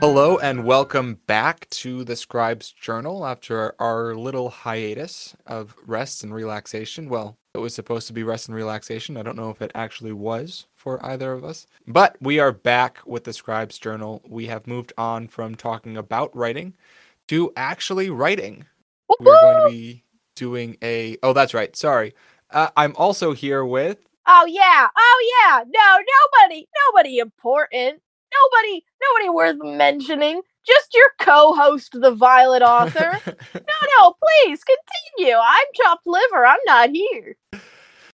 Hello and welcome back to the Scribe's Journal after our little hiatus of rest and relaxation. Well, it was supposed to be rest and relaxation. I don't know if it actually was for either of us. But we are back with the Scribe's Journal. We have moved on from talking about writing to actually writing. We're going to be doing a. Oh, that's right. Sorry. Uh, I'm also here with. Oh yeah, oh yeah. No, nobody, nobody important. Nobody, nobody worth mentioning. Just your co-host, the Violet Author. no, no, please continue. I'm chopped liver. I'm not here.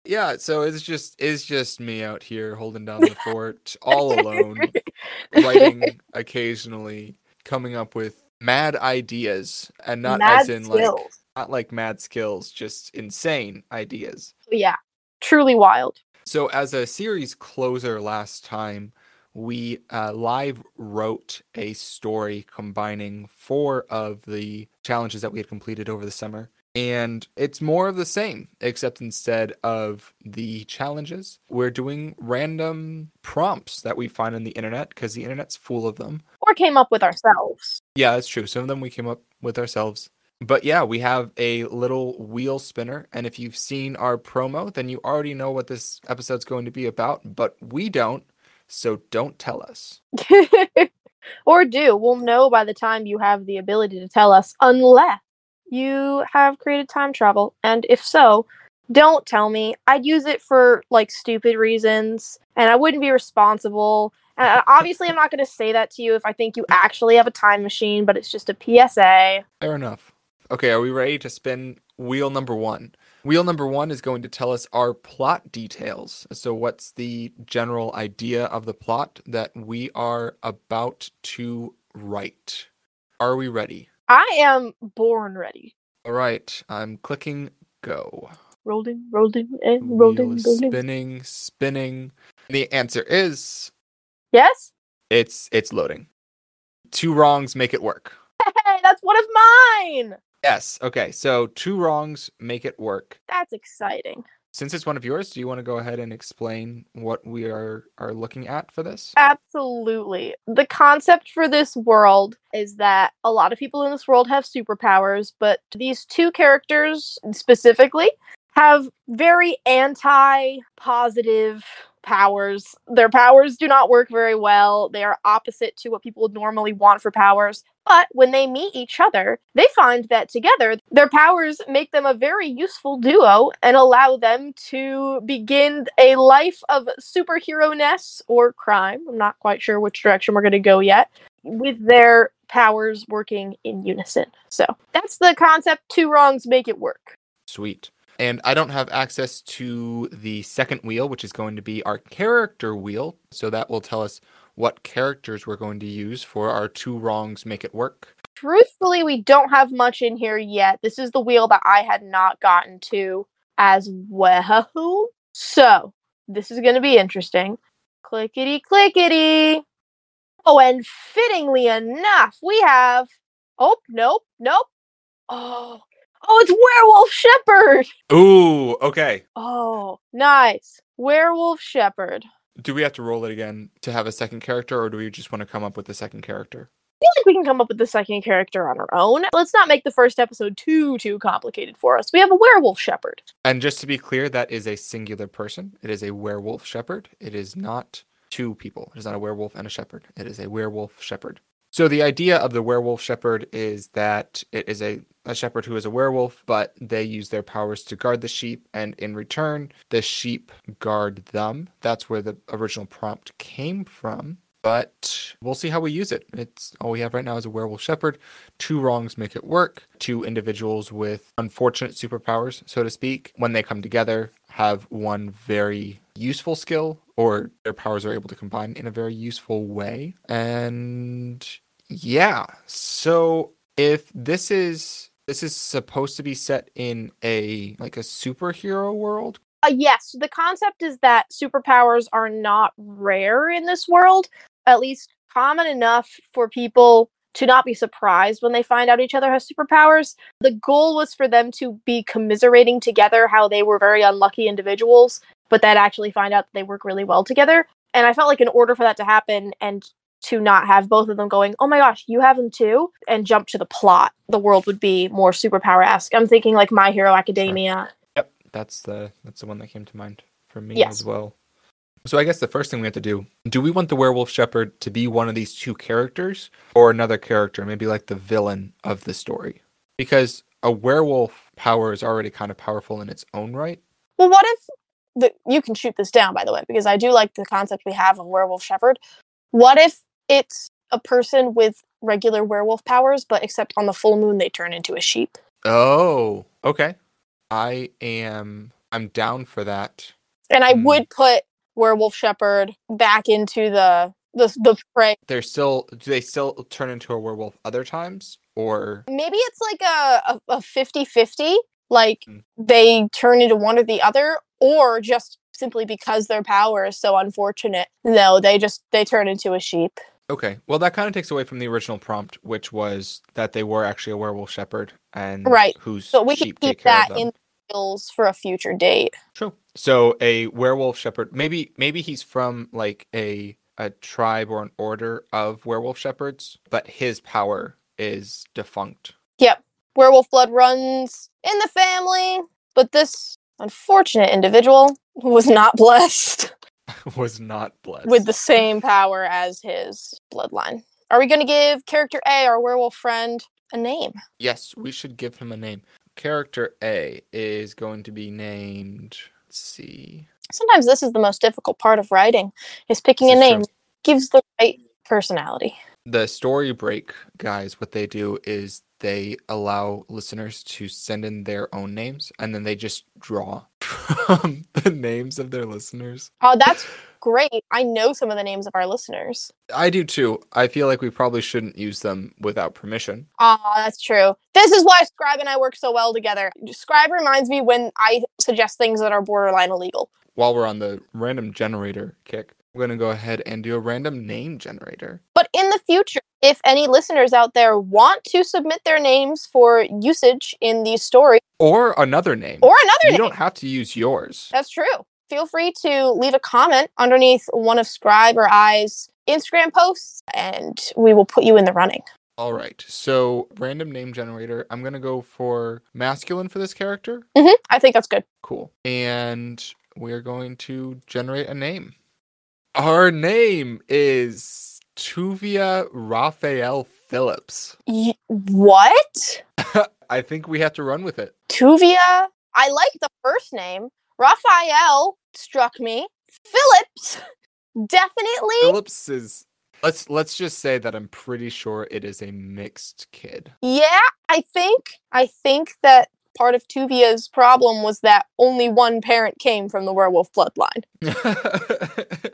Yeah, so it's just it's just me out here holding down the fort all alone, writing occasionally, coming up with mad ideas, and not Mad as in skills. like not like mad skills, just insane ideas. Yeah, truly wild. So, as a series closer last time, we uh, live wrote a story combining four of the challenges that we had completed over the summer. And it's more of the same, except instead of the challenges, we're doing random prompts that we find on the internet because the internet's full of them. Or came up with ourselves. Yeah, that's true. Some of them we came up with ourselves. But yeah, we have a little wheel spinner. And if you've seen our promo, then you already know what this episode's going to be about. But we don't. So don't tell us. or do. We'll know by the time you have the ability to tell us, unless you have created time travel. And if so, don't tell me. I'd use it for like stupid reasons, and I wouldn't be responsible. And uh, obviously, I'm not going to say that to you if I think you actually have a time machine, but it's just a PSA. Fair enough. Okay, are we ready to spin wheel number one? Wheel number one is going to tell us our plot details. So, what's the general idea of the plot that we are about to write? Are we ready? I am born ready. All right, I'm clicking go. Rolling, rolling, and Wheel rolling, is rolling. spinning, spinning. The answer is Yes? it's it's loading. Two wrongs make it work. Hey, that's one of mine! Yes. Okay. So two wrongs make it work. That's exciting. Since it's one of yours, do you want to go ahead and explain what we are are looking at for this? Absolutely. The concept for this world is that a lot of people in this world have superpowers, but these two characters specifically have very anti positive powers. Their powers do not work very well. They are opposite to what people would normally want for powers. But when they meet each other, they find that together their powers make them a very useful duo and allow them to begin a life of superhero ness or crime. I'm not quite sure which direction we're going to go yet. With their powers working in unison. So that's the concept. Two wrongs make it work. Sweet. And I don't have access to the second wheel, which is going to be our character wheel. So that will tell us what characters we're going to use for our two wrongs make it work. Truthfully, we don't have much in here yet. This is the wheel that I had not gotten to as well. So, this is going to be interesting. Clickety clickety. Oh, and fittingly enough, we have. Oh, nope, nope. Oh, oh, it's Werewolf Shepherd. Ooh, okay. Oh, nice. Werewolf Shepherd. Do we have to roll it again to have a second character, or do we just want to come up with the second character? I feel like we can come up with the second character on our own. Let's not make the first episode too too complicated for us. We have a werewolf shepherd. And just to be clear, that is a singular person. It is a werewolf shepherd. It is not two people. It is not a werewolf and a shepherd. It is a werewolf shepherd. So the idea of the werewolf shepherd is that it is a, a shepherd who is a werewolf, but they use their powers to guard the sheep, and in return, the sheep guard them. That's where the original prompt came from. But we'll see how we use it. It's all we have right now is a werewolf shepherd. Two wrongs make it work. Two individuals with unfortunate superpowers, so to speak, when they come together, have one very useful skill, or their powers are able to combine in a very useful way. And yeah, so if this is this is supposed to be set in a like a superhero world, Uh, yes, the concept is that superpowers are not rare in this world, at least common enough for people to not be surprised when they find out each other has superpowers. The goal was for them to be commiserating together how they were very unlucky individuals, but then actually find out that they work really well together. And I felt like in order for that to happen and to not have both of them going, oh my gosh, you have them too, and jump to the plot, the world would be more superpower esque. I'm thinking like My Hero Academia. Yep, that's the that's the one that came to mind for me Yes. as well. So I guess the first thing we have to do, do we want the werewolf shepherd to be one of these two characters or another character, maybe like the villain of the story? Because a werewolf power is already kind of powerful in its own right. Well, what if the you can shoot this down by the way because I do like the concept we have of werewolf shepherd. What if it's a person with regular werewolf powers, but except on the full moon they turn into a sheep? Oh, okay. I am I'm down for that. And I Hmm. would put werewolf shepherd back into the the the prey. They're still do they still turn into a werewolf other times or Maybe it's like a a, a 50-50, like Hmm. they turn into one or the other, or just simply because their power is so unfortunate. No, they just they turn into a sheep. Okay. Well, that kind of takes away from the original prompt, which was that they were actually a werewolf shepherd and Right. Who's So we can sheep keep that in skills for a future date. True. So a werewolf shepherd, maybe maybe he's from like a a tribe or an order of werewolf shepherds, but his power is defunct. Yep. Werewolf blood runs in the family, but this unfortunate individual was not blessed was not blessed. with the same power as his bloodline. Are we going to give character A, our werewolf friend, a name? Yes, we should give him a name. Character A is going to be named. Let's see. Sometimes this is the most difficult part of writing is picking a name true. gives the right personality. The story break guys, what they do is they allow listeners to send in their own names and then they just draw from the names of their listeners. Oh, that's great. I know some of the names of our listeners. I do too. I feel like we probably shouldn't use them without permission. Ah, that's true. This is why Scribe and I work so well together. Scribe reminds me when I suggest things that are borderline illegal. While we're on the random generator kick, we're going to go ahead and do a random name generator. But in the future, if any listeners out there want to submit their names for usage in these stories Or another name. or another you name, you don't have to use yours. that's true. Feel free to leave a comment underneath one of Scribe or I's Instagram posts, and we will put you in the running. All right. So, random name generator. I'm going to go for masculine for this character. Mm-hmm. I think that's good. Cool. And we're going to generate a name. Our name is Tuvya Raphael Phillips. Y- what? I think we have to run with it. Tuvya. I like the first name. Raphael struck me. Phillips, definitely. Phillips is let's let's just say that I'm pretty sure it is a mixed kid. Yeah, I think. I think that part of Tuvya's problem was that only one parent came from the werewolf bloodline.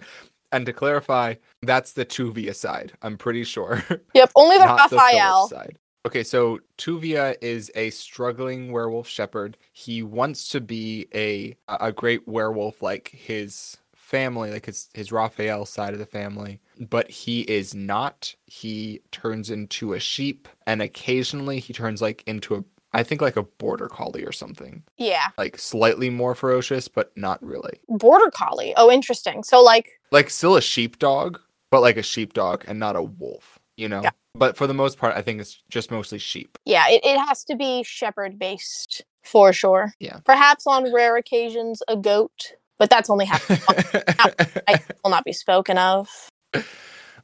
and to clarify, that's the Tuvya side. I'm pretty sure. Yep, only the Raphael. Side. Okay, so Tuvya is a struggling werewolf shepherd. He wants to be a a great werewolf like his family, like his his Raphael side of the family, but he is not. He turns into a sheep, and occasionally he turns like into a I think like a border collie or something, yeah, like slightly more ferocious, but not really. border collie. Oh, interesting. So like, Like still a sheepdog, but like a sheepdog and not a wolf. You know. Yeah. But for the most part, I think it's just mostly sheep. yeah, it, it has to be shepherd based for sure. Yeah. Perhaps on rare occasions a goat, but that's only happened. I will not be spoken of.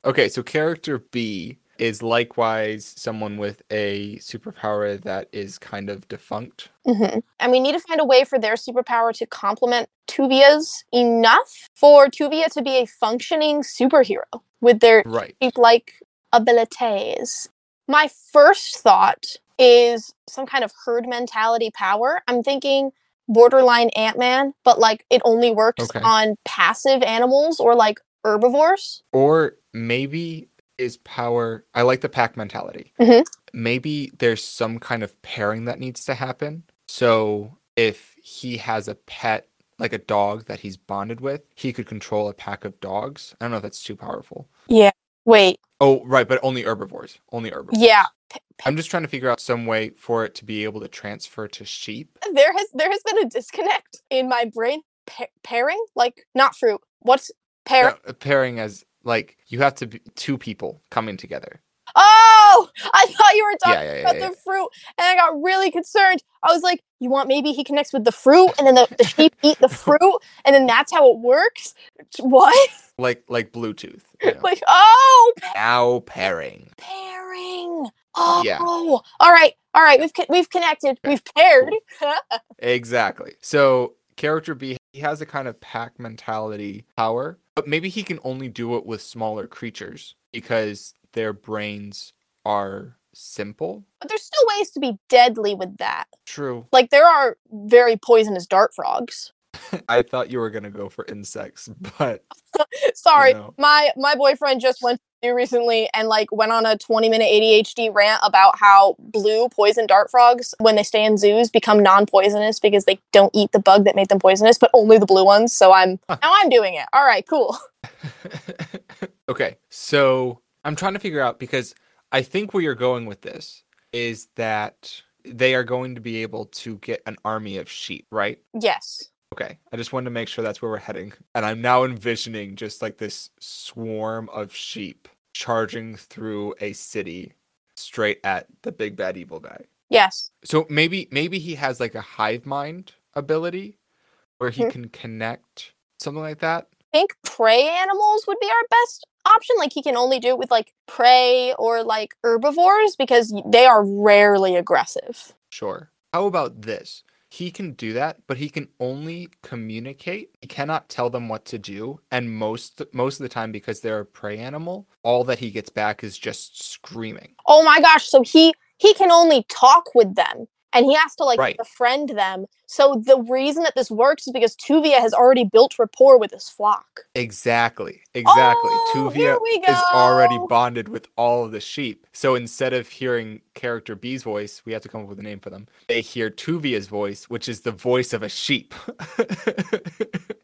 okay, so character B is likewise someone with a superpower that is kind of defunct. hmm And we need to find a way for their superpower to complement Tuvya's enough for Tuvya to be a functioning superhero with their Right. like abilities. My first thought is some kind of herd mentality power. I'm thinking borderline Ant Man, but like it only works Okay. on passive animals or like herbivores. Or maybe is power. I like the pack mentality. Mhm. Maybe there's some kind of pairing that needs to happen. So if he has a pet, like a dog that he's bonded with, he could control a pack of dogs. I don't know if that's too powerful. Yeah. Wait, Oh, right, but only herbivores. Only herbivores. yeah, I'm just trying to figure out some way for it to be able to transfer to sheep. there has there has been a disconnect in my brain. Pa- pairing, like not fruit. What's pair? Uh, pairing as like you have to be two people coming together. Oh, I thought you were talking Yeah, yeah, about yeah. the fruit, and I got really concerned. I was like, "You want maybe he connects with the fruit, and then the, the sheep eat the fruit, and then that's how it works." What? Like like Bluetooth. you know. Like, oh, now pairing. pairing. Oh, Yeah. all right, all right. We've we've connected. We've paired. Exactly. So character B he has a kind of pack mentality power, but maybe he can only do it with smaller creatures because their brains are simple. but there's still ways to be deadly with that. True. Like there are very poisonous dart frogs. I thought you were gonna go for insects, but Sorry, know. my my boyfriend just went recently and like went on a 20 minute ADHD rant about how blue poison dart frogs when they stay in zoos become non-poisonous because they don't eat the bug that made them poisonous, but only the blue ones. So I'm now I'm doing it. All right, cool. okay, so I'm trying to figure out because I think where you're going with this is that they are going to be able to get an army of sheep, right? Yes. Okay, I just wanted to make sure that's where we're heading. And I'm now envisioning just like this swarm of sheep charging through a city straight at the big bad evil guy. Yes. So maybe maybe he has like a hive mind ability where he Mhm. can connect something like that. I think prey animals would be our best option. Like he can only do it with like prey or like herbivores because they are rarely aggressive. Sure. How about this? He can do that, but he can only communicate. He cannot tell them what to do, and most most of the time because they're a prey animal, all that he gets back is just screaming. Oh my gosh, so he he can only talk with them and he has to like Right. befriend them. So the reason that this works is because Tuvya has already built rapport with his flock. Exactly. Exactly. Oh, Tuvya is already bonded with all of the sheep. So instead of hearing character B's voice, we have to come up with a name for them. They hear Tuvya's voice, which is the voice of a sheep.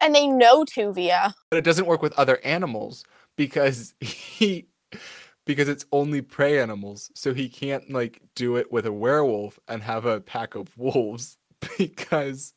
And they know Tuvya. but it doesn't work with other animals because he because it's only prey animals so he can't like do it with a werewolf and have a pack of wolves because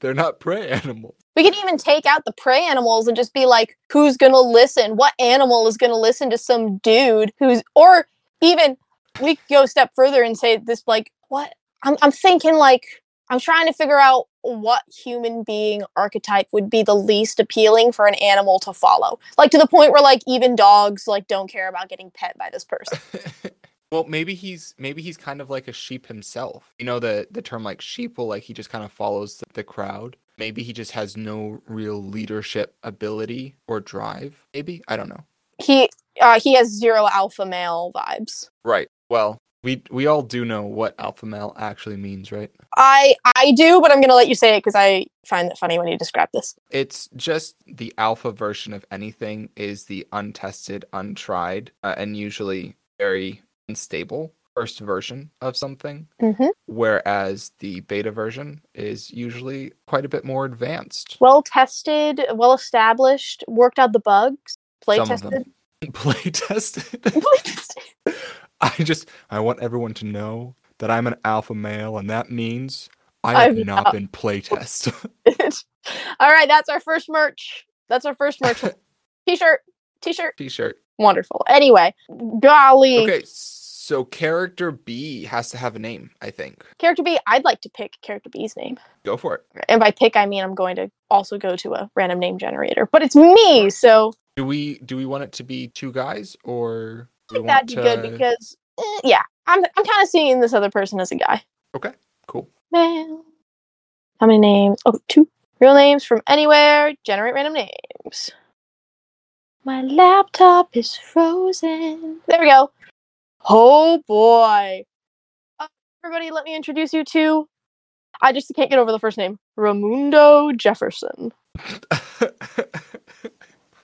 they're not prey animals We can even take out the prey animals and just be like, who's gonna listen? What animal is gonna listen to some dude who's or even we go a step further and say this like what I'm I'm thinking like I'm trying to figure out what human being archetype would be the least appealing for an animal to follow. Like to the point where like even dogs like don't care about getting pet by this person. well maybe he's maybe he's kind of like a sheep himself you know the the term like sheeple like he just kind of follows the, the crowd maybe he just has no real leadership ability or drive maybe i don't know He uh he has zero alpha male vibes. right well we we all do know what alpha male actually means right I I do, but I'm gonna let you say it because I find it funny when you describe this. It's just the alpha version of anything is the untested, untried, uh, and usually very unstable first version of something, Mm-hmm. whereas the beta version is usually quite a bit more advanced. well tested, well established, worked out the bugs, play Some tested. Play tested. Play tested. I just I want everyone to know that I'm an alpha male, and that means I I've not not- been play tested. All right, that's our first merch. That's our first merch. T-shirt. T-shirt. T-shirt. Wonderful. Anyway, golly. Okay, so character B has to have a name. I think. Character B, I'd like to pick character B's name. Go for it. And by pick, I mean I'm going to also go to a random name generator. But it's me, so Do we do we want it to be two guys or I do we think that'd be want good because, eh, yeah, I'm, I'm kind of seeing this other person as a guy. Okay, cool. Man. How many names? Oh, two. Real names from anywhere. Generate random names. My laptop is frozen. There we go. Oh boy. Uh, everybody, let me introduce you to. I just can't get over the first name. Ramundo Jefferson.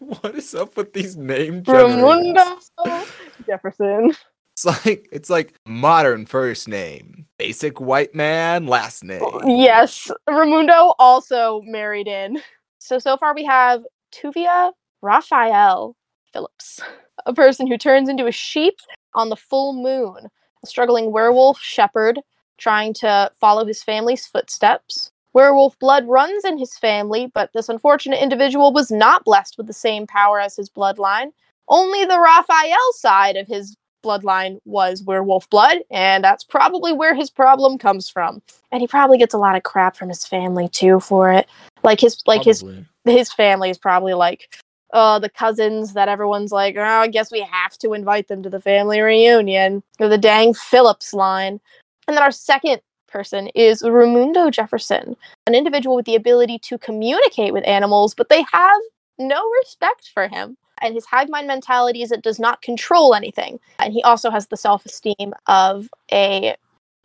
what is up with these name generators? Ramundo Jefferson. It's like it's like modern first name, basic white man last name. Yes, Ramundo also married in. So so far we have Tuvya Raphael Phillips, a person who turns into a sheep on the full moon, a struggling werewolf shepherd trying to follow his family's footsteps. Werewolf blood runs in his family, but this unfortunate individual was not blessed with the same power as his bloodline. Only the Raphael side of his bloodline was werewolf blood, and that's probably where his problem comes from. And he probably gets a lot of crap from his family too for it. Like his like his Probably. his family is probably like uh the cousins that everyone's like, oh, I guess we have to invite them to the family reunion. Or the dang Phillips line. And then our second person is Raimundo Jefferson, an individual with the ability to communicate with animals, but they have no respect for him. And his hive mind mentality is it does not control anything. And he also has the self esteem of a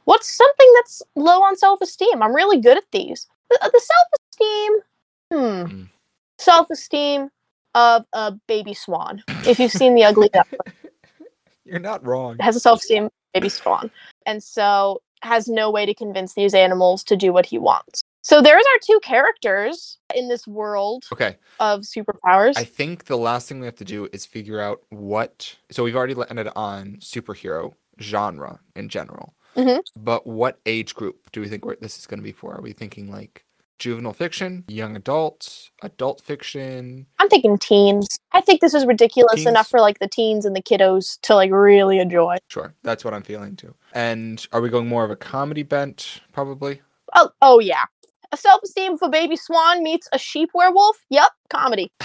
what's something that's low on self esteem? I'm really good at these. The, the self esteem, hmm, Hmm. self esteem of a baby swan. If you've seen the ugly duckling, You're not wrong. it has a self esteem baby swan, and so has no way to convince these animals to do what he wants. So there's our two characters in this world Okay. of superpowers. I think the last thing we have to do is figure out what. So we've already landed on superhero genre in general. Mhm. But what age group do we think we're, this is going to be for? Are we thinking like juvenile fiction, young adults, adult fiction? I'm thinking teens. I think this is ridiculous Teens. enough for like the teens and the kiddos to like really enjoy. Sure, that's what I'm feeling too. And are we going more of a comedy bent? Probably. Oh, oh yeah. A self-esteem a baby swan meets a sheep werewolf. Yep, comedy.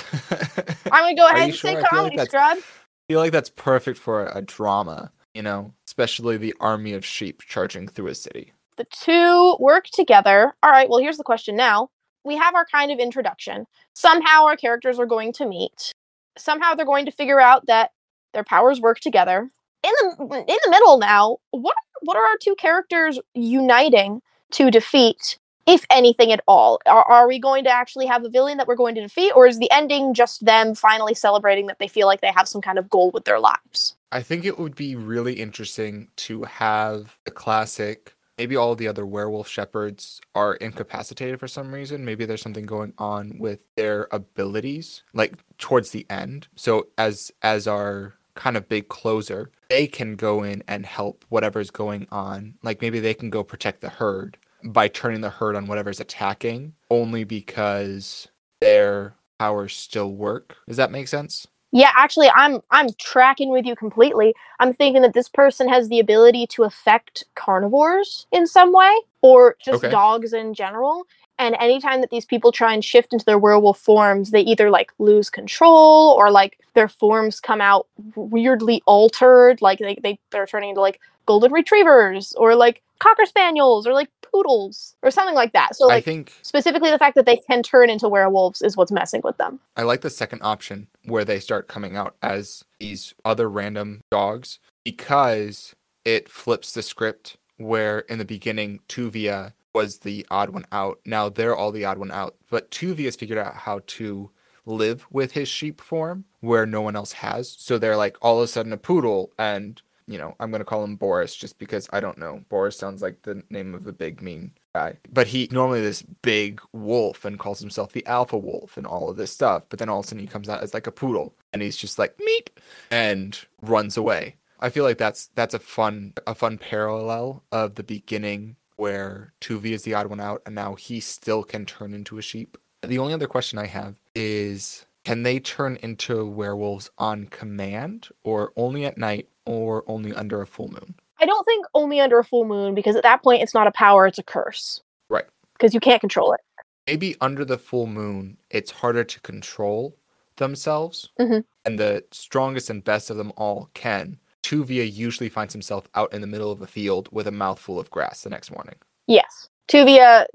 I'm gonna go ahead and sure? say I feel like comedy, that's- feel like that's perfect for a, a drama, you know, especially the army of sheep charging through a city. The two work together. All right, well, here's the question now. We have our kind of introduction. Somehow our characters are going to meet. Somehow they're going to figure out that their powers work together. In the in the middle now, what what are our two characters uniting to defeat, if anything at all? Are, are we going to actually have a villain that we're going to defeat, or is the ending just them finally celebrating that they feel like they have some kind of goal with their lives? I think it would be really interesting to have the classic. Maybe all the other werewolf shepherds are incapacitated for some reason. Maybe there's something going on with their abilities, like towards the end. So as as our kind of big closer, they can go in and help whatever's going on. Like maybe they can go protect the herd by turning the herd on whatever's attacking, only because their powers still work. Does that make sense? Yeah, actually, I'm I'm tracking with you completely. I'm thinking that this person has the ability to affect carnivores in some way, or just Okay. dogs in general. And anytime that these people try and shift into their werewolf forms, they either like lose control or like their forms come out weirdly altered, like they, they they're turning into like golden retrievers or like cocker spaniels or like poodles or something like that. So I think specifically the fact that they can turn into werewolves is what's messing with them. I like the second option where they start coming out as these other random dogs because it flips the script where in the beginning Tuvya was the odd one out. Now they're all the odd one out. But Tuvya's figured out how to live with his sheep form where no one else has. So they're like all of a sudden a poodle and you know, I'm gonna call him Boris just because I don't know. Boris sounds like the name of a big mean guy. But he normally this big wolf and calls himself the alpha wolf and all of this stuff. But then all of a sudden he comes out as like a poodle and he's just like meep and runs away. I feel like that's that's a fun a fun parallel of the beginning where Tuvi is the odd one out and now he still can turn into a sheep. The only other question I have is can they turn into werewolves on command or only at night or only under a full moon? I don't think only under a full moon because at that point it's not a power, it's a curse. Right. Because you can't control it. maybe under the full moon it's harder to control themselves Mhm. and the strongest and best of them all can tuvya usually finds himself out in the middle of a field with a mouthful of grass the next morning Yes. Tuvya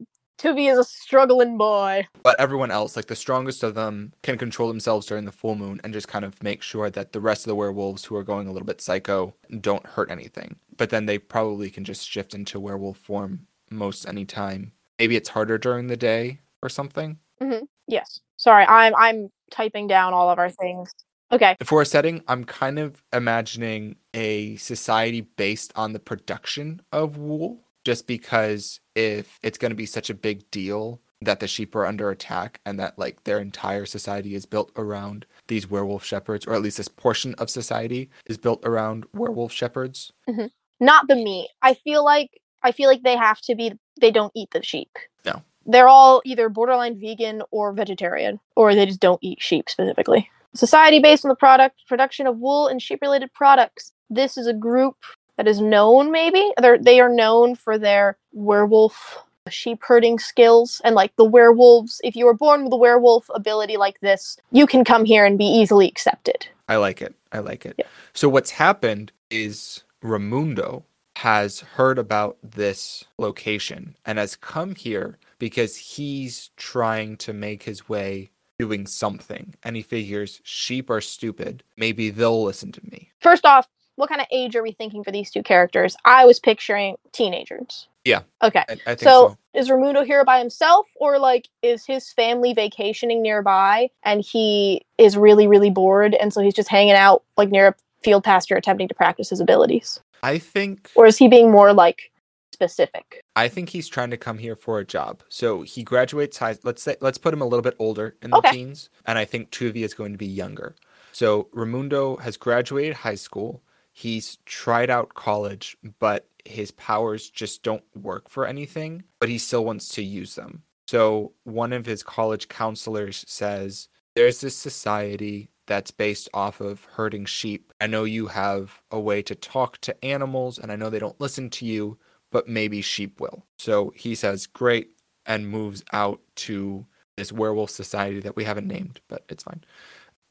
Tuvya is a struggling boy. but everyone else like the strongest of them can control themselves during the full moon and just kind of make sure that the rest of the werewolves who are going a little bit psycho don't hurt anything but then they probably can just shift into werewolf form most anytime maybe it's harder during the day or something mm-hmm. Yes. Sorry, I'm I'm typing down all of our things. Okay. For a setting, I'm kind of imagining a society based on the production of wool, just because if it's going to be such a big deal that the sheep are under attack and that like their entire society is built around these werewolf shepherds, or at least this portion of society is built around werewolf shepherds. Mm-hmm. Not the meat. I feel like I feel like they have to be they don't eat the sheep. No. They're all either borderline vegan or vegetarian, or they just don't eat sheep specifically. Society based on the product production of wool and sheep related products. This is a group that is known, maybe they're they are known for their werewolf sheep herding skills and like the werewolves if you were born with a werewolf ability like this you can come here and be easily accepted I like it. I like it. Yeah. So what's happened is Ramundo has heard about this location and has come here because he's trying to make his way doing something and he figures sheep are stupid maybe they'll listen to me first off what kind of age are we thinking for these two characters? I was picturing teenagers. Yeah. okay. I, I think so, so, is Ramundo here by himself or like is his family vacationing nearby and he is really really bored and so he's just hanging out like near a field pasture attempting to practice his abilities? I think or is he being more like specific? I think he's trying to come here for a job. So he graduates high let's say let's put him a little bit older in the Okay. teens and i think tuvya is going to be younger. So ramundo has graduated high school he's tried out college but his powers just don't work for anything but he still wants to use them so one of his college counselors says there's this society that's based off of herding sheep i know you have a way to talk to animals and i know they don't listen to you but maybe sheep will. So he says, great, and moves out to this werewolf society that we haven't named, but it's fine.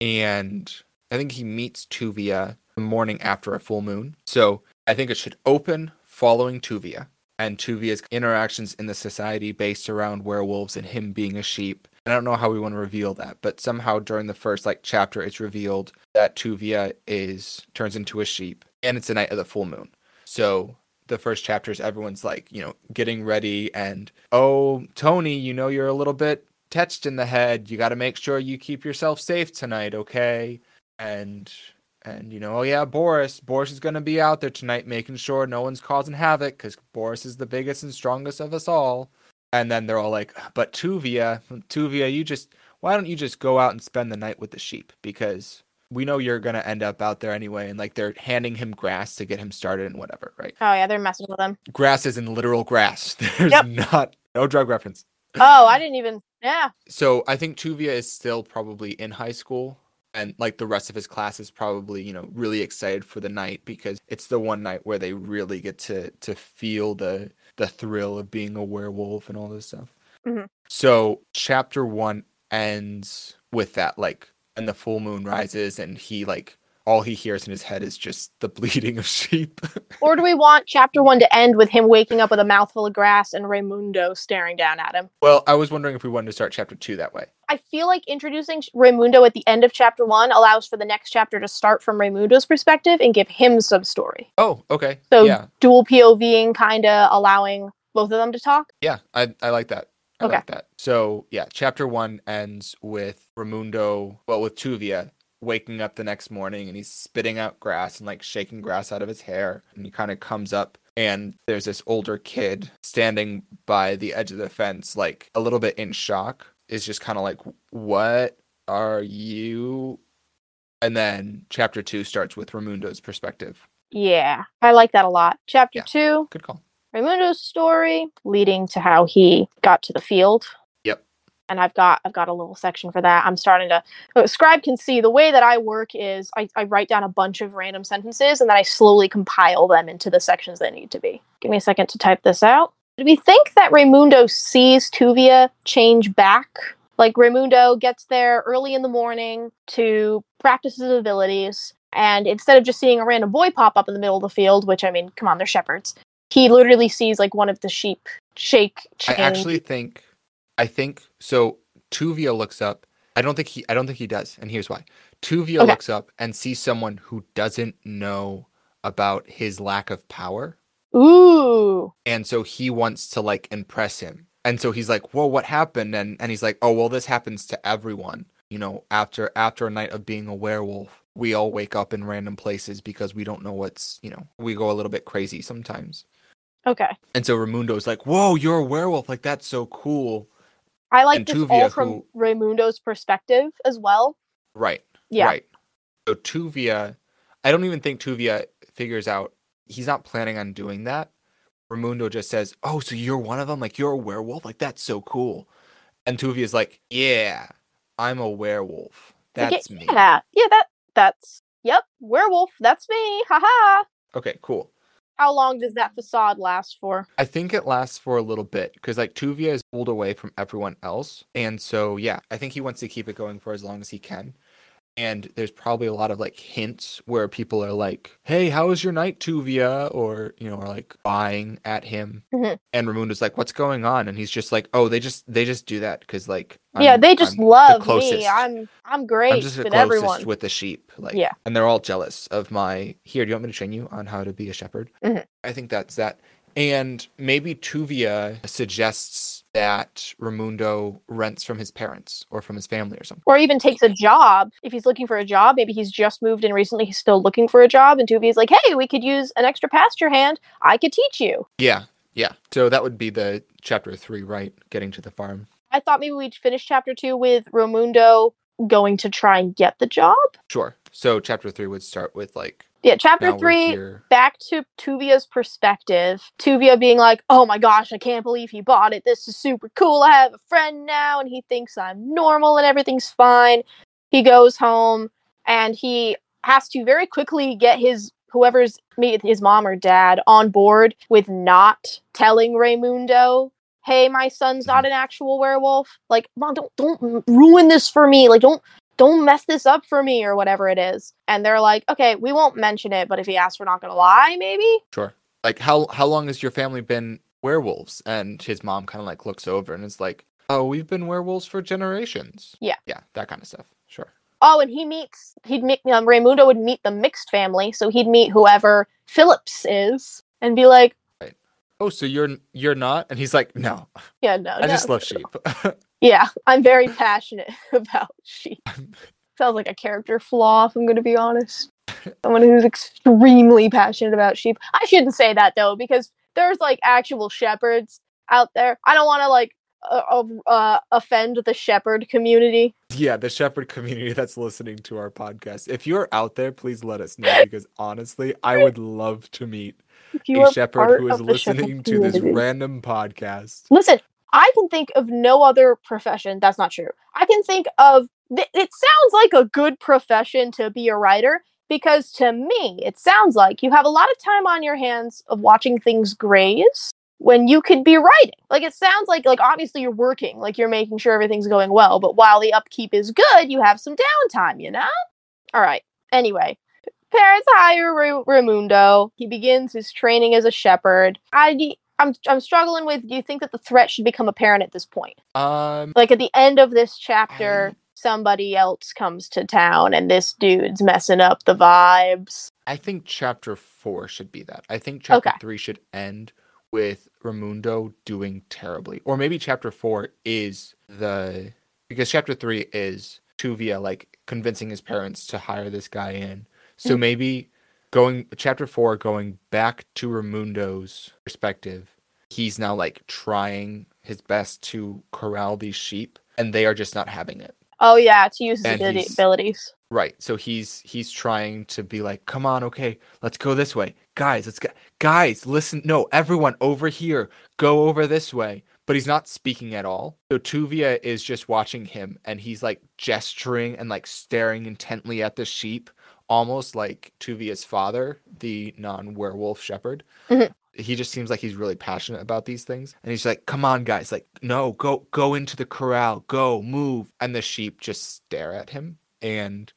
And I think he meets Tuvya the morning after a full moon. So I think it should open following Tuvya and Tuvya's interactions in the society based around werewolves and him being a sheep. I don't know how we want to reveal that, but somehow during the first like chapter it's revealed that Tuvya is turns into a sheep and it's the night of the full moon. So the first chapters everyone's like, you know, getting ready and oh, Tony, you know you're a little bit touched in the head. You got to make sure you keep yourself safe tonight, okay? And and you know, oh yeah, Boris, Boris is going to be out there tonight making sure no one's causing havoc cuz Boris is the biggest and strongest of us all. And then they're all like, but Tuvya, Tuvya, you just why don't you just go out and spend the night with the sheep because we know you're going to end up out there anyway and like they're handing him grass to get him started and whatever, right? oh yeah they're messing with him grass is in literal grass. There's Yep. not no drug reference. oh i didn't even yeah So I think Tuvya is still probably in high school and like the rest of his class is probably, you know, really excited for the night because it's the one night where they really get to to feel the the thrill of being a werewolf and all this stuff. Mhm. So chapter 1 ends with that like and the full moon rises and he like all he hears in his head is just the bleating of sheep. or do we want chapter one to end with him waking up with a mouthful of grass and raimundo staring down at him well, I was wondering if we wanted to start chapter 2 that way. I feel like introducing Raimundo at the end of chapter one allows for the next chapter to start from Raimundo's perspective and give him some story. Oh, okay. So yeah. dual POVing, kind of allowing both of them to talk. Yeah, I I like that. I Okay. like that. So yeah, chapter one ends with Ramundo, well, with Tuvya waking up the next morning and he's spitting out grass and like shaking grass out of his hair. And he kind of comes up and there's this older kid standing by the edge of the fence, like a little bit in shock. Is just kind of like, what are you? And then chapter two starts with Ramundo's perspective. Yeah, I like that a lot. Chapter Yeah. two, Good call. Raimundo's story leading to how he got to the field. And I've got I've got a little section for that. I'm starting to uh, Scribe can see the way that I work is I, I write down a bunch of random sentences and then I slowly compile them into the sections they need to be. Give me a second to type this out. Do we think that Raimundo sees Tuvya change back? Like Raimundo gets there early in the morning to practice his abilities, and instead of just seeing a random boy pop up in the middle of the field, which I mean, come on, they're shepherds, he literally sees like one of the sheep shake. I change. actually think, I think so. Tuvya looks up. I don't think he. I don't think he does, and here's why. Tuvya Okay. looks up and sees someone who doesn't know about his lack of power, Ooh. and so he wants to like impress him. And so he's like, "Whoa, what happened?" And and he's like, "Oh, well, this happens to everyone. You know, after after a night of being a werewolf, we all wake up in random places because we don't know what's. You know, we go a little bit crazy sometimes." Okay. And so Raimundo's like, "Whoa, you're a werewolf! Like that's so cool!" I like And this Tuvya, all from who- Raimundo's perspective as well. Right. Yeah. Right. So Tuvya, I don't even think Tuvya figures out he's not planning on doing that, Raimundo just says, "Oh, so you're one of them? Like you're a werewolf? Like that's so cool." And Tuvya's like, "Yeah, I'm a werewolf. Like, That's me." Yeah, yeah, that that's yep, werewolf. That's me. Haha. Okay, cool. How long does that facade last for? I think it lasts for a little bit because like Tuvya is pulled away from everyone else, and so yeah, I think he wants to keep it going for as long as he can. And there's probably a lot of like hints where people are like, "Hey, how was your night, Tuvya?" or you know, are like buying at him, Mhm. and like, "What's going on?" And he's just like, "Oh, they just they just do that because like yeah, I'm- they just I'm the love me. I'm I'm great I'm just the with closest everyone. with the sheep. Like, Yeah. and they're all jealous of my. Here, do you want me to train you on how to be a shepherd? Mhm. I think that's that. And maybe Tuvya suggests that Raimundo rents from his parents or from his family or something. or even takes a job if he's looking for a job. Maybe he's just moved in recently. He's still looking for a job, and Tuvya's like, "Hey, we could use an extra pasture hand. I could teach you." Yeah, yeah. So that would be the chapter three, right? Getting to the farm. I thought maybe we'd finish chapter two with Romundo going to try and get the job. Sure. So chapter three would start with like Yeah, chapter now three. Back to Tuvya's perspective. Tuvya being like, "Oh my gosh, I can't believe he bought it. This is super cool. I have a friend now, and he thinks I'm normal and everything's fine." He goes home and he has to very quickly get his whoever's me his mom or dad on board with not telling Raymundo, "Hey, my son's mm-hmm. not an actual werewolf. Like, mom, don't don't ruin this for me. Like, don't don't mess this up for me or whatever it is." And they're like, "Okay, we won't mention it, but if he asks, we're not gonna lie, maybe." Sure. Like how how long has your family been werewolves? And his mom kind of like looks over and is like, "Oh, we've been werewolves for generations." Yeah. Yeah, that kind of stuff. Sure. Oh, and he meets he'd meet um, Raymundo would meet the mixed family, so he'd meet whoever Phillips is and be like, Oh, so you're you're not? And he's like, "No, "Yeah, no, I no. just love sheep." Yeah, I'm very passionate about sheep. Sounds like a character flaw, if I'm going to be honest. Someone who's extremely passionate about sheep. I shouldn't say that though, because there's like actual shepherds out there. I don't want to like uh, uh, offend the shepherd community. yeah, the shepherd community that's listening to our podcast. If you're out there, please let us know because honestly, I would love to meet a shepherd who is shepherd listening to this random podcast. Listen, I can think of no other profession. That's not true. I can think of. Th- it sounds like a good profession to be a writer because to me, it sounds like you have a lot of time on your hands of watching things graze when you could be writing. Like it sounds like like obviously you're working, like you're making sure everything's going well, but while the upkeep is good, you have some downtime, you know? All right. Anyway, parents hire Ra- Raimundo. He begins his training as a shepherd. I I'm I'm struggling with do you think that the threat should become apparent at this point? Um, Like at the end of this chapter, somebody else comes to town and this dude's messing up the vibes. I think chapter four should be that. I think chapter Okay. three should end with Ramundo doing terribly, or maybe chapter four is the because chapter three is Tuvya like convincing his parents to hire this guy in. So Mhm. maybe going chapter four going back to Ramundo's perspective, he's now like trying his best to corral these sheep, and they are just not having it. Oh yeah, to use his ability- abilities. Right. So he's he's trying to be like, come on, okay, let's go this way, guys. Let's go, guys. Listen, no, everyone over here, go over this way. But he's not speaking at all. So Tuvya is just watching him, and he's like gesturing and like staring intently at the sheep, almost like Tuvya's father, the non-werewolf shepherd. Mhm. He just seems like he's really passionate about these things, and he's like, "Come on, guys! Like, no, go, go into the corral, go, move." And the sheep just stare at him, and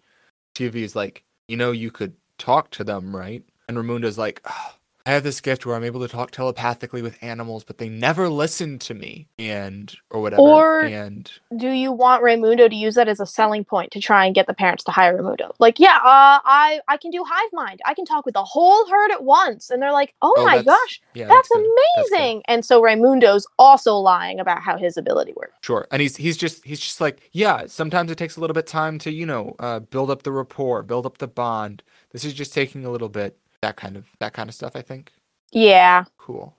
TV is like, you know, you could talk to them, right? And Ramunda's like, "Ah, I have this gift where I'm able to talk telepathically with animals, but they never listen to me, and or whatever. Or- and Do you want Raymundo to use that as a selling point to try and get the parents to hire Raymundo? Like, yeah, uh, I I can do hive mind. I can talk with the whole herd at once, and they're like, oh, Oh, my that's- gosh, yeah, that's. That's amazing. and so Raymundo's also lying about how his ability works. Sure. And he's he's just he's just like, yeah, sometimes it takes a little bit time to, you know, uh, build up the rapport, build up the bond. This is just taking a little bit that kind of that kind of stuff, I think. Yeah. Cool.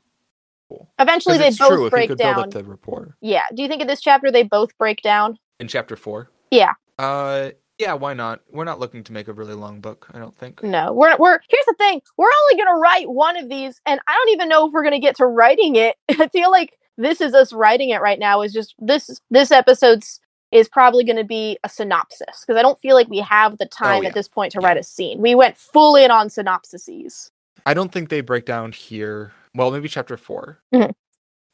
Cool. Eventually, they it's both true if you break could down. build up the rapport. Yeah. Do you think in this chapter they both break down? In chapter four? Yeah. Uh Yeah, why not? We're not looking to make a really long book, I don't think. No, we're we're here's the thing. We're only gonna write one of these, and I don't even know if we're gonna get to writing it. I feel like this is us writing it right now. Is just this this episode's is probably going to be a synopsis because I don't feel like we have the time Oh, yeah. at this point to write a scene. We went full in on synopsises. I don't think they break down here. Well, maybe chapter 4 Mhm.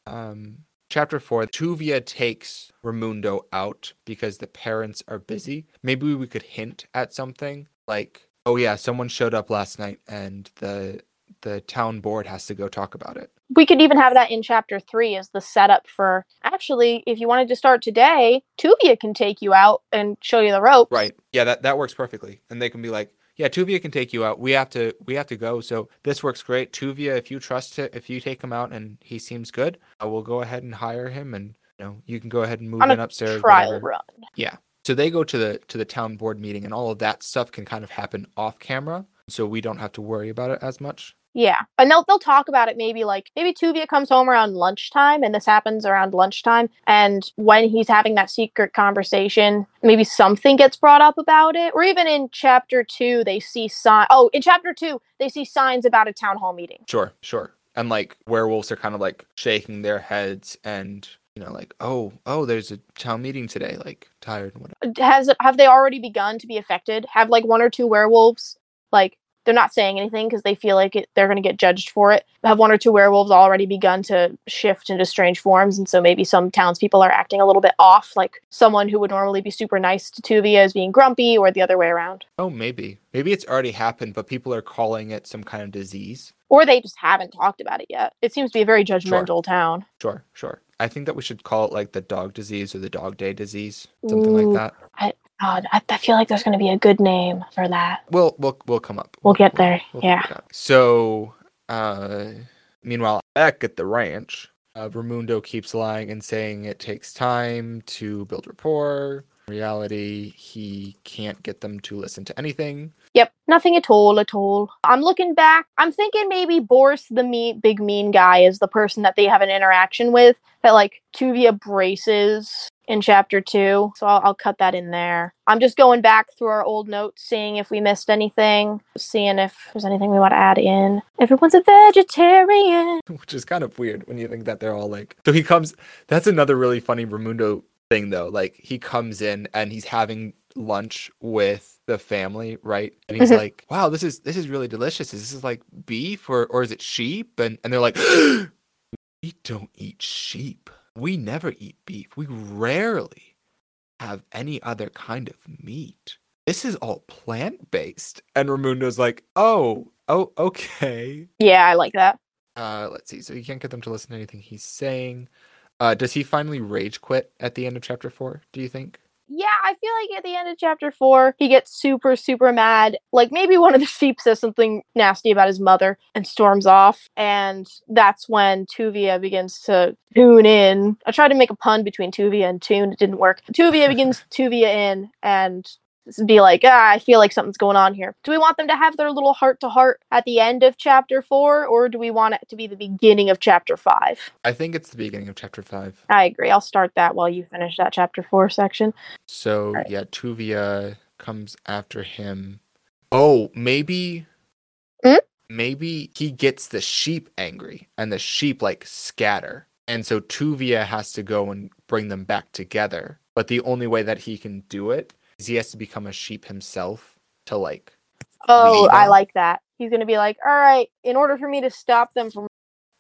Um, chapter four, Tuvya takes Ramundo out because the parents are busy. Maybe we could hint at something like, "Oh yeah, someone showed up last night, and the the town board has to go talk about it." We could even have that in chapter three as the setup for. Actually, if you wanted to start today, Tuvya can take you out and show you the ropes. Right? Yeah, that that works perfectly. And they can be like, "Yeah, Tuvya can take you out. We have to we have to go. So this works great. Tuvya, if you trust it, if you take him out and he seems good, I will go ahead and hire him, and you know you can go ahead and move On in upstairs. Trial whatever. run. Yeah. So they go to the to the town board meeting, and all of that stuff can kind of happen off camera, so we don't have to worry about it as much. Yeah, and they'll they'll talk about it maybe like maybe Tuvya comes home around lunchtime, and this happens around lunchtime, and when he's having that secret conversation, maybe something gets brought up about it, or even in chapter two, they see sign. Oh, in chapter two, they see signs about a town hall meeting. Sure, sure. And like werewolves are kind of like shaking their heads and you know like oh oh there's a town meeting today like tired and whatever. Has it- have they already begun to be affected? Have like one or two werewolves like they're not saying anything because they feel like it, they're going to get judged for it. Have one or two werewolves already begun to shift into strange forms, and so maybe some townspeople are acting a little bit off, like someone who would normally be super nice to Tuvya is being grumpy, or the other way around. Oh maybe maybe it's already happened, but people are calling it some kind of disease. Or they just haven't talked about it yet. It seems to be a very judgmental town. Sure, sure. I think that we should call it like the dog disease or the dog day disease, something like Ooh. that. God, I, I feel like there's going to be a good name for that. We'll we'll we'll come up. We'll get there. we'll figure yeah. So, uh, meanwhile, back at the ranch, uh, Ramundo keeps lying and saying it takes time to build rapport. In reality, he can't get them to listen to anything. Yep, nothing at all, at all. I'm looking back. I'm thinking maybe Boris, the me- big mean guy, is the person that they have an interaction with that like Tuvya braces in chapter two. So I'll, I'll cut that in there. I'm just going back through our old notes, seeing if we missed anything, seeing if there's anything we want to add in. Everyone's a vegetarian. which is kind of weird when you think that they're all like so he comes that's another really funny Ramundo thing though like he comes in and he's having lunch with the family right and he's Mhm. like wow this is this is really delicious is this like beef or or is it sheep and and they're like we don't eat sheep we never eat beef we rarely have any other kind of meat this is all plant based and Ramundo's like oh oh okay Yeah, I like that. uh, let's see. So you can't get them to listen to anything he's saying. Uh, does he finally rage quit at the end of chapter four? Do you think? Yeah, I feel like at the end of chapter four, he gets super, super mad. Like maybe one of the sheep says something nasty about his mother and storms off. And that's when Tuvya begins to tune in. I tried to make a pun between Tuvya and tune, it didn't work. Tuvya begins Tuvya in and be like, ah, I feel like something's going on here. Do we want them to have their little heart to heart at the end of chapter four, or do we want it to be the beginning of chapter five? I think it's the beginning of chapter five. I agree. I'll start that while you finish that chapter four section. So Alright. yeah, Tuvya comes after him. Oh, maybe. Hmm? Maybe he gets the sheep angry, and the sheep like scatter, and so Tuvya has to go and bring them back together. But the only way that he can do it he has to become a sheep himself to like Oh, I like that. He's gonna be like, all right, in order for me to stop them from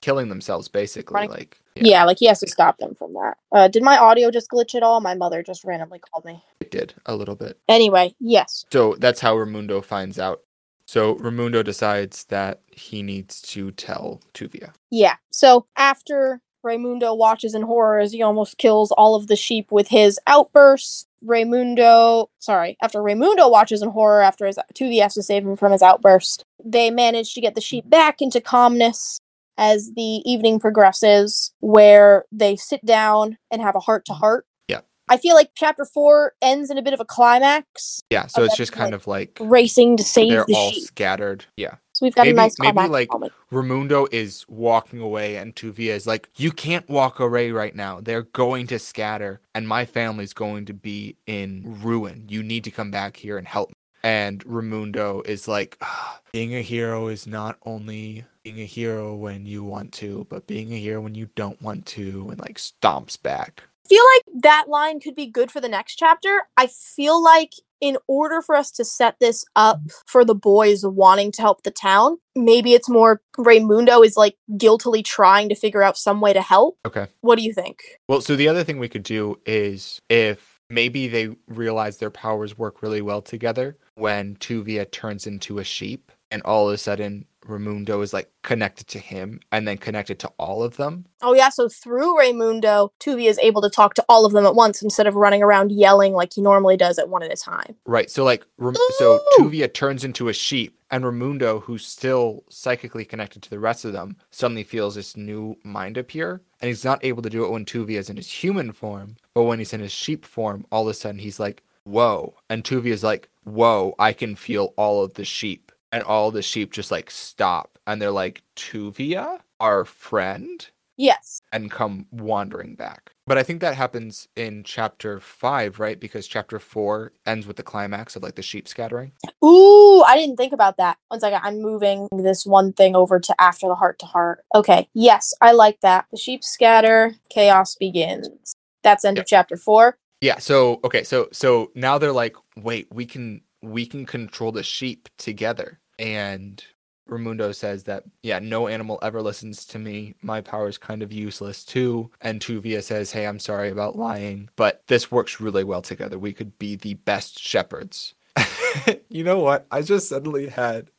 killing themselves, basically. Running- Like yeah, like he has to stop them from that. Uh, did my audio just glitch at all? My mother just randomly called me. it did a little bit. Anyway, yes, So that's how Ramundo finds out. So Ramundo decides that he needs to tell Tuvya. yeah. So after Raimundo watches in horror as he almost kills all of the sheep with his outbursts, Raimundo, sorry, after Raimundo watches in horror after his Tuvi has to save him from his outburst, they manage to get the sheep back into calmness as the evening progresses, where they sit down and have a heart to mm-hmm. heart. Yeah. I feel like chapter four ends in a bit of a climax, Yeah, so it's just kind of like racing to save they're the all sheep. scattered. Yeah. So we've got Maybe- a nice maybe, like, moment. Ramundo is walking away, and Tuvya is like, You can't walk away right now. They're going to scatter, and my family's going to be in ruin. You need to come back here and help me. And Ramundo is like, "Ah, Being a hero is not only being a hero when you want to, but being a hero when you don't want to, and like stomps back. Feel like that line could be good for the next chapter. I feel like in order for us to set this up mm-hmm. for the boys wanting to help the town, maybe it's more Raymundo is like guiltily trying to figure out some way to help. Okay. What do you think? Well, so the other thing we could do is if maybe they realize their powers work really well together when Tuvya turns into a sheep and all of a sudden Ramundo is like connected to him and then connected to all of them. Oh yeah, so through Raymundo, Tuvi is able to talk to all of them at once instead of running around yelling like he normally does at one at a time. Right. So like Ram- so. Tuvya turns into a sheep and Ramundo who's still psychically connected to the rest of them suddenly feels this new mind appear and he's not able to do it when Tuvya is in his human form, but when he's in his sheep form, all of a sudden he's like, "Whoa." And Tuvya is like, "Whoa, I can feel all of the sheep." And all the sheep just like stop and they're like, "Tuvya, our friend?" Yes. and come wandering back. But I think that happens in chapter five, right? Because chapter four ends with the climax of like the sheep scattering. Ooh, I didn't think about that. One second, I'm moving this one thing over to after the heart to heart. Okay, yes, I like that. The sheep scatter, chaos begins. That's end of chapter four. Yeah. So okay. So so now they're like, wait, we can we can control the sheep together. And Ramundo says that yeah, no animal ever listens to me. My power is kind of useless too. And Tuvya says, hey, I'm sorry about lying, but this works really well together. We could be the best shepherds. you know what? I just suddenly had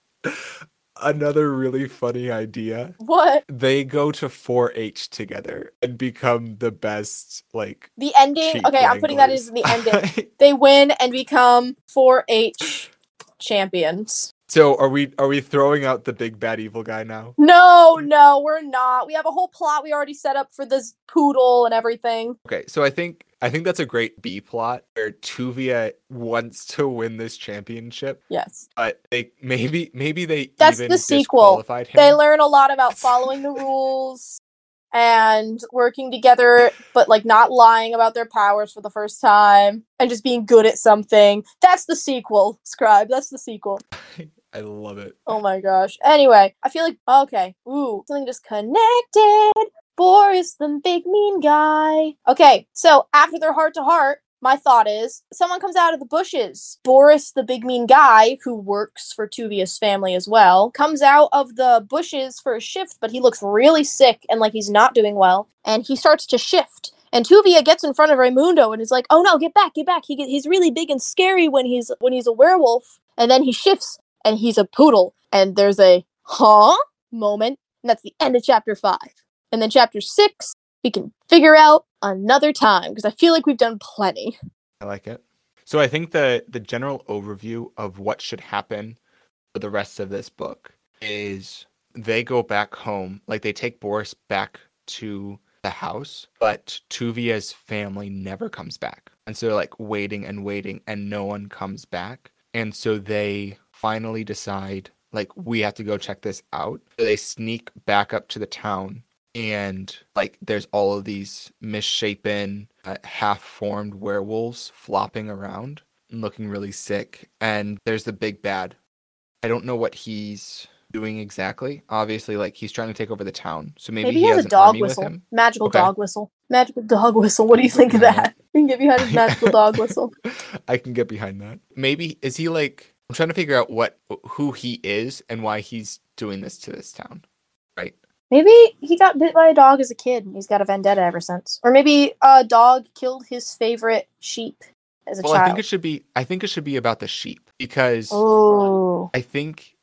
another really funny idea. What? They go to 4-H together and become the best like The ending. Okay, I'm putting that wranglers. as the ending. they win and become 4-H champions. so are we are we throwing out the big bad evil guy now? No, no, we're not. We have a whole plot we already set up for this poodle and everything. Okay, so I think I think that's a great B plot where Tuvya wants to win this championship, Yes. but they maybe maybe they That's the sequel. They learn a lot about following the rules and working together, but like not lying about their powers for the first time and just being good at something. That's the sequel, Scribe. That's the sequel. I love it. Oh my gosh. Anyway, I feel like okay. Ooh, something just connected. Boris, the big mean guy. Okay, so after their heart to heart, my thought is someone comes out of the bushes. Boris, the big mean guy who works for Tuvya's family as well, comes out of the bushes for a shift, but he looks really sick and like he's not doing well. And he starts to shift. And Tuvya gets in front of Raimundo and is like, "Oh no, get back, get back! He get, he's really big and scary when he's when he's a werewolf." And then he shifts and he's a poodle. And there's a huh moment. And that's the end of chapter five. And then chapter six, we can figure out another time because I feel like we've done plenty. I like it. So I think the the general overview of what should happen for the rest of this book is they go back home, like they take Boris back to the house, but Tuvya's family never comes back. And so they're like waiting and waiting and no one comes back. And so they finally decide like we have to go check this out. So they sneak back up to the town and like there's all of these misshapen uh, half-formed werewolves flopping around and looking really sick and there's the big bad i don't know what he's doing exactly obviously like he's trying to take over the town so maybe, Maybe, he has, has a dog whistle. Magical Okay. dog whistle. Magical dog whistle. What do you think of that? We can get behind his magical dog whistle. i can get behind that maybe is he like i'm trying to figure out what who he is and why he's doing this to this town right Maybe he got bit by a dog as a kid and he's got a vendetta ever since. Or maybe a dog killed his favorite sheep as a child. well i think it should be i think it should be about the sheep because oh. I think,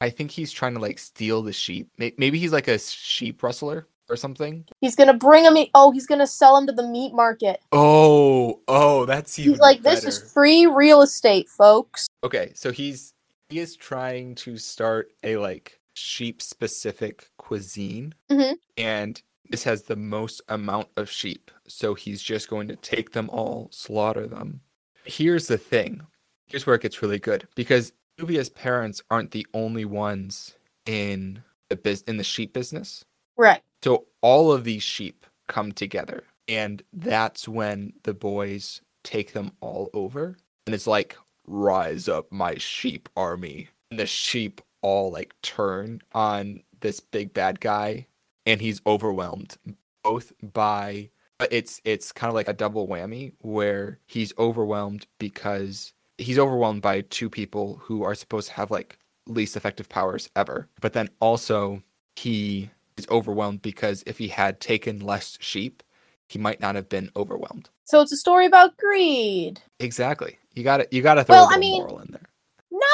I think he's trying to like steal the sheep. Maybe he's like a sheep rustler or something. He's gonna bring him. Oh, he's gonna sell him to the meat market. Oh, oh, that's even He's like, this is free real estate, folks. okay. So he's he is trying to start a like sheep specific cuisine, Mhm. and this has the most amount of sheep. So he's just going to take them all, slaughter them. Here's the thing. Here's where it gets really good because Tuvya's parents aren't the only ones in the biz- in the sheep business. Right. So all of these sheep come together, and that's when the boys take them all over, and it's like, "Rise up, my sheep army!" And the sheep all like turn on this big bad guy, and he's overwhelmed both by. But it's it's kind of like a double whammy where he's overwhelmed because he's overwhelmed by two people who are supposed to have like least effective powers ever. But then also he is overwhelmed because if he had taken less sheep, he might not have been overwhelmed. So it's a story about greed. Exactly. You got to you got to throw Well, a I mean- moral in there.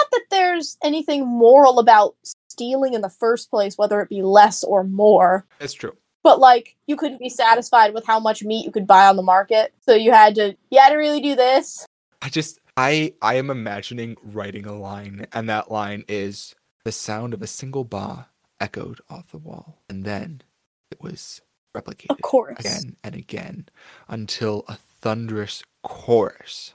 Not that there's anything moral about stealing in the first place, whether it be less or more. It's true. But like, you couldn't be satisfied with how much meat you could buy on the market, so you had to. You had to really do this. I just I I am imagining writing a line and that line is the sound of a single ba echoed off the wall and then it was replicated Of course. again and again until a thunderous chorus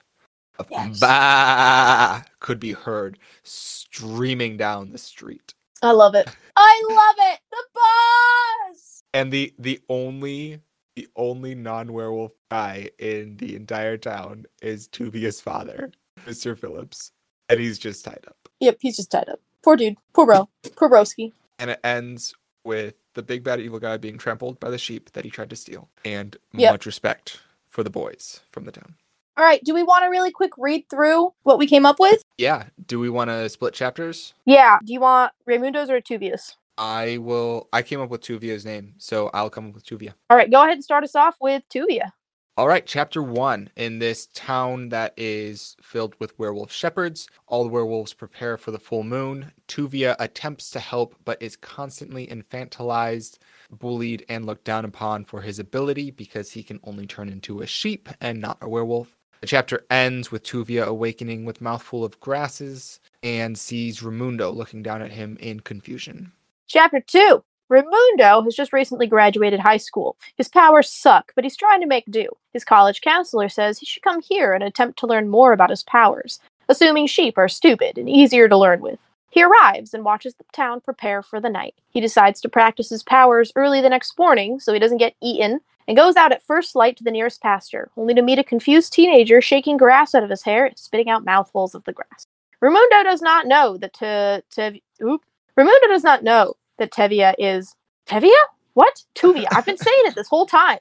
of Yes. ba could be heard streaming down the street. I love it. I love it. The buzz. And the the only the only non-werewolf guy in the entire town is Tuvya's father, Mr. Phillips. And he's just tied up. Yep, he's just tied up. Poor dude. Poor bro. Poor broski. And it ends with the big bad evil guy being trampled by the sheep that he tried to steal. And Yep. much respect for the boys from the town. All right. Do we want to really quick read through what we came up with? Yeah. Do we want to split chapters? Yeah. Do you want Raymundo's or Tuvya's? I will. I came up with Tuvya's name, so I'll come up with Tuvya. All right. Go ahead and start us off with Tuvya. All right, chapter one. In this town that is filled with werewolf shepherds, all the werewolves prepare for the full moon. Tuvya attempts to help, but is constantly infantilized, bullied, and looked down upon for his ability because he can only turn into a sheep and not a werewolf. The chapter ends with Tuvya awakening with mouthful of grasses and sees Ramundo looking down at him in confusion. Chapter 2 Raimundo has just recently graduated high school. His powers suck, but he's trying to make do. His college counselor says he should come here and attempt to learn more about his powers, assuming sheep are stupid and easier to learn with. He arrives and watches the town prepare for the night. He decides to practice his powers early the next morning so he doesn't get eaten, and goes out at first light to the nearest pasture, only to meet a confused teenager shaking grass out of his hair and spitting out mouthfuls of the grass. Raimundo does not know that to, to oop, does not know that Tevia is Tevia? What? Tuvya. I've been saying it this whole time.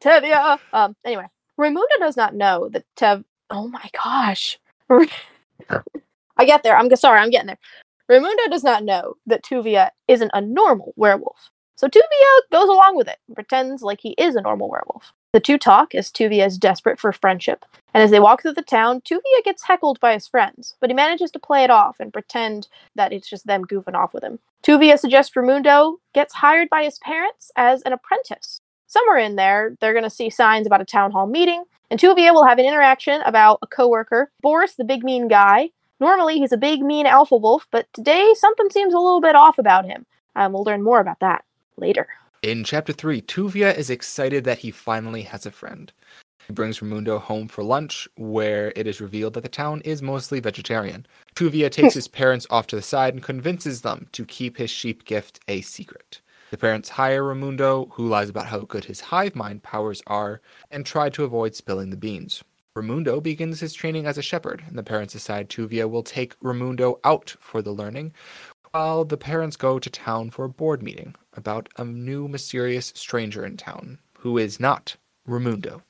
Tevia. Um. Anyway, Raimundo does not know that Tev. Oh my gosh. I get there. I'm sorry. I'm getting there. Raimundo does not know that Tuvya isn't a normal werewolf. So Tuvya goes along with it and pretends like he is a normal werewolf. The two talk as Tuvya is desperate for friendship, and as they walk through the town, Tuvya gets heckled by his friends, but he manages to play it off and pretend that it's just them goofing off with him. Tuvya suggests Raimundo gets hired by his parents as an apprentice. Somewhere in there, they're going to see signs about a town hall meeting, and Tuvya will have an interaction about a coworker, Boris, the big mean guy. Normally, he's a big mean alpha wolf, but today something seems a little bit off about him. Um, we'll learn more about that later. In chapter 3, Tuvya is excited that he finally has a friend. He brings Raimundo home for lunch, where it is revealed that the town is mostly vegetarian. Tuvya takes his parents off to the side and convinces them to keep his sheep gift a secret. The parents hire Raimundo, who lies about how good his hive mind powers are, and try to avoid spilling the beans. Raimundo begins his training as a shepherd, and the parents decide Tuvya will take Raimundo out for the learning, while the parents go to town for a board meeting about a new mysterious stranger in town who is not Raimundo.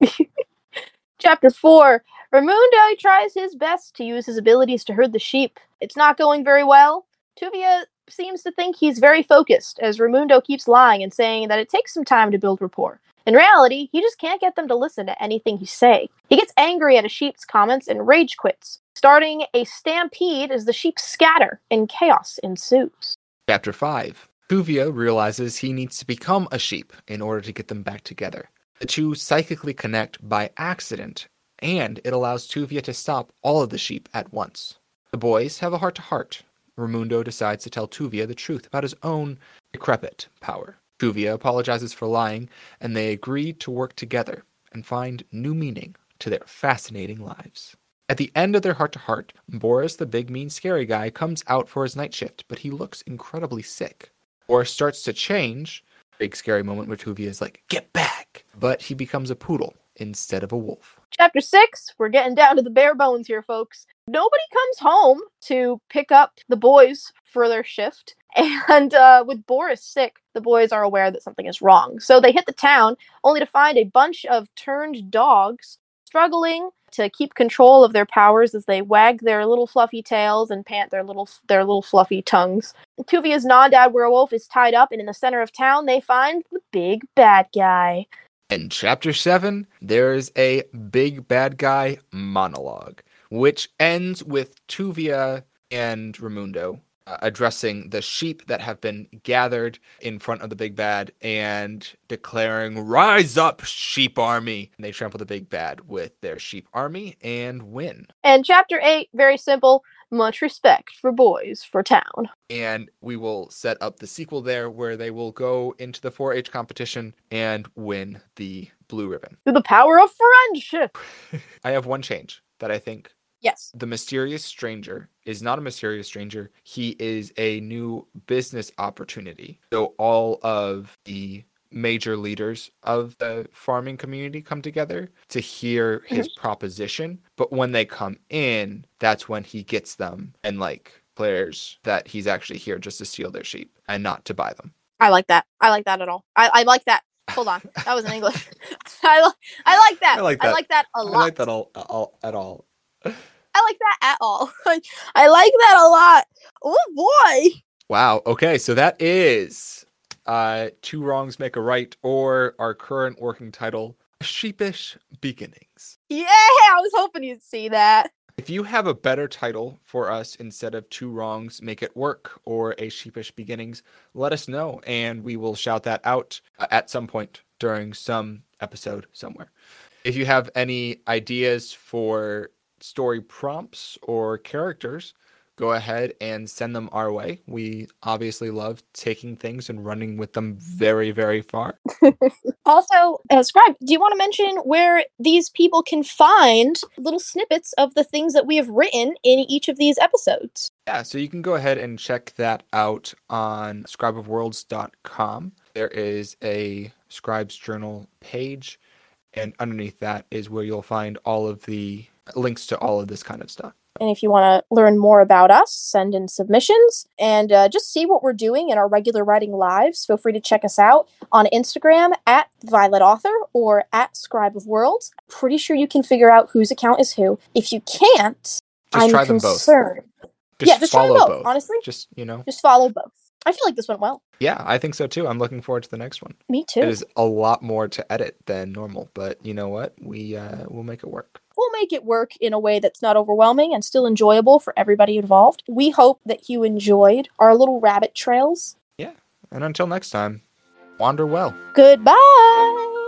Chapter 4 Raimundo tries his best to use his abilities to herd the sheep. It's not going very well. Tuvya seems to think he's very focused, as Raimundo keeps lying and saying that it takes some time to build rapport. In reality, he just can't get them to listen to anything he's saying. He gets angry at a sheep's comments and rage quits, starting a stampede as the sheep scatter and chaos ensues. Chapter 5 Tuvya realizes he needs to become a sheep in order to get them back together. The two psychically connect by accident, and it allows Tuvya to stop all of the sheep at once. The boys have a heart to heart. Raimundo decides to tell Tuvya the truth about his own decrepit power. Tuvya apologizes for lying, and they agree to work together and find new meaning to their fascinating lives. At the end of their heart to heart, Boris, the big, mean, scary guy, comes out for his night shift, but he looks incredibly sick. Boris starts to change. Big, scary moment where Tuvya is like, get back! But he becomes a poodle instead of a wolf. Chapter six, we're getting down to the bare bones here, folks. Nobody comes home to pick up the boys for their shift. And uh, with Boris sick, the boys are aware that something is wrong. So they hit the town only to find a bunch of turned dogs struggling to keep control of their powers as they wag their little fluffy tails and pant their little their little fluffy tongues. Tuvya's non-dad werewolf is tied up, and in the center of town, they find the big bad guy. In chapter 7, there is a big bad guy monologue, which ends with Tuvya and Raimundo uh, Uh, addressing the sheep that have been gathered in front of the big bad and declaring, Rise up, sheep army! And they trample the big bad with their sheep army and win. And chapter 8, very simple much respect for boys for town. And we will set up the sequel there where they will go into the 4 H competition and win the blue ribbon. Through the power of friendship. I have one change that I think Yes. the mysterious stranger is not a mysterious stranger. He is a new business opportunity. So all of the major leaders of the farming community come together to hear his mm-hmm. proposition. But when they come in, that's when he gets them and like declares that he's actually here just to steal their sheep and not to buy them. I like that. I like that at all. I, I like that. Hold on. That was in English. I, I like that. I like that. I like that a lot. I like that all, all at all. I like that at all. I like that a lot. Oh boy. Wow. Okay, so that is uh two wrongs make a right or our current working title sheepish beginnings. Yeah, I was hoping you'd see that. If you have a better title for us instead of two wrongs make it work or a sheepish beginnings, let us know and we will shout that out uh, at some point during some episode somewhere. If you have any ideas for story prompts or characters, go ahead and send them our way. We obviously love taking things and running with them very, very far. Also, uh, Scribe, do you want to mention where these people can find little snippets of the things that we have written in each of these episodes? Yeah, so you can go ahead and check that out on scribeofworlds.com. There is a Scribes Journal page, and underneath that is where you'll find all of the links to all of this kind of stuff. And if you want to learn more about us, send in submissions and uh, just see what we're doing in our regular writing lives. Feel free to check us out on Instagram at Violet Author or at Scribe of Worlds. Pretty sure you can figure out whose account is who. If you can't, Just I'm try them both. Just Yeah, just try follow both, both. honestly. Just, you know, Just follow both. I feel like this went well. yeah, I think so too. I'm looking forward to the next one. Me too. It is a lot more to edit than normal, but you know what? We uh, we'll make it work. we'll make it work in a way that's not overwhelming and still enjoyable for everybody involved. We hope that you enjoyed our little rabbit trails. Yeah, and until next time, wander well. Goodbye.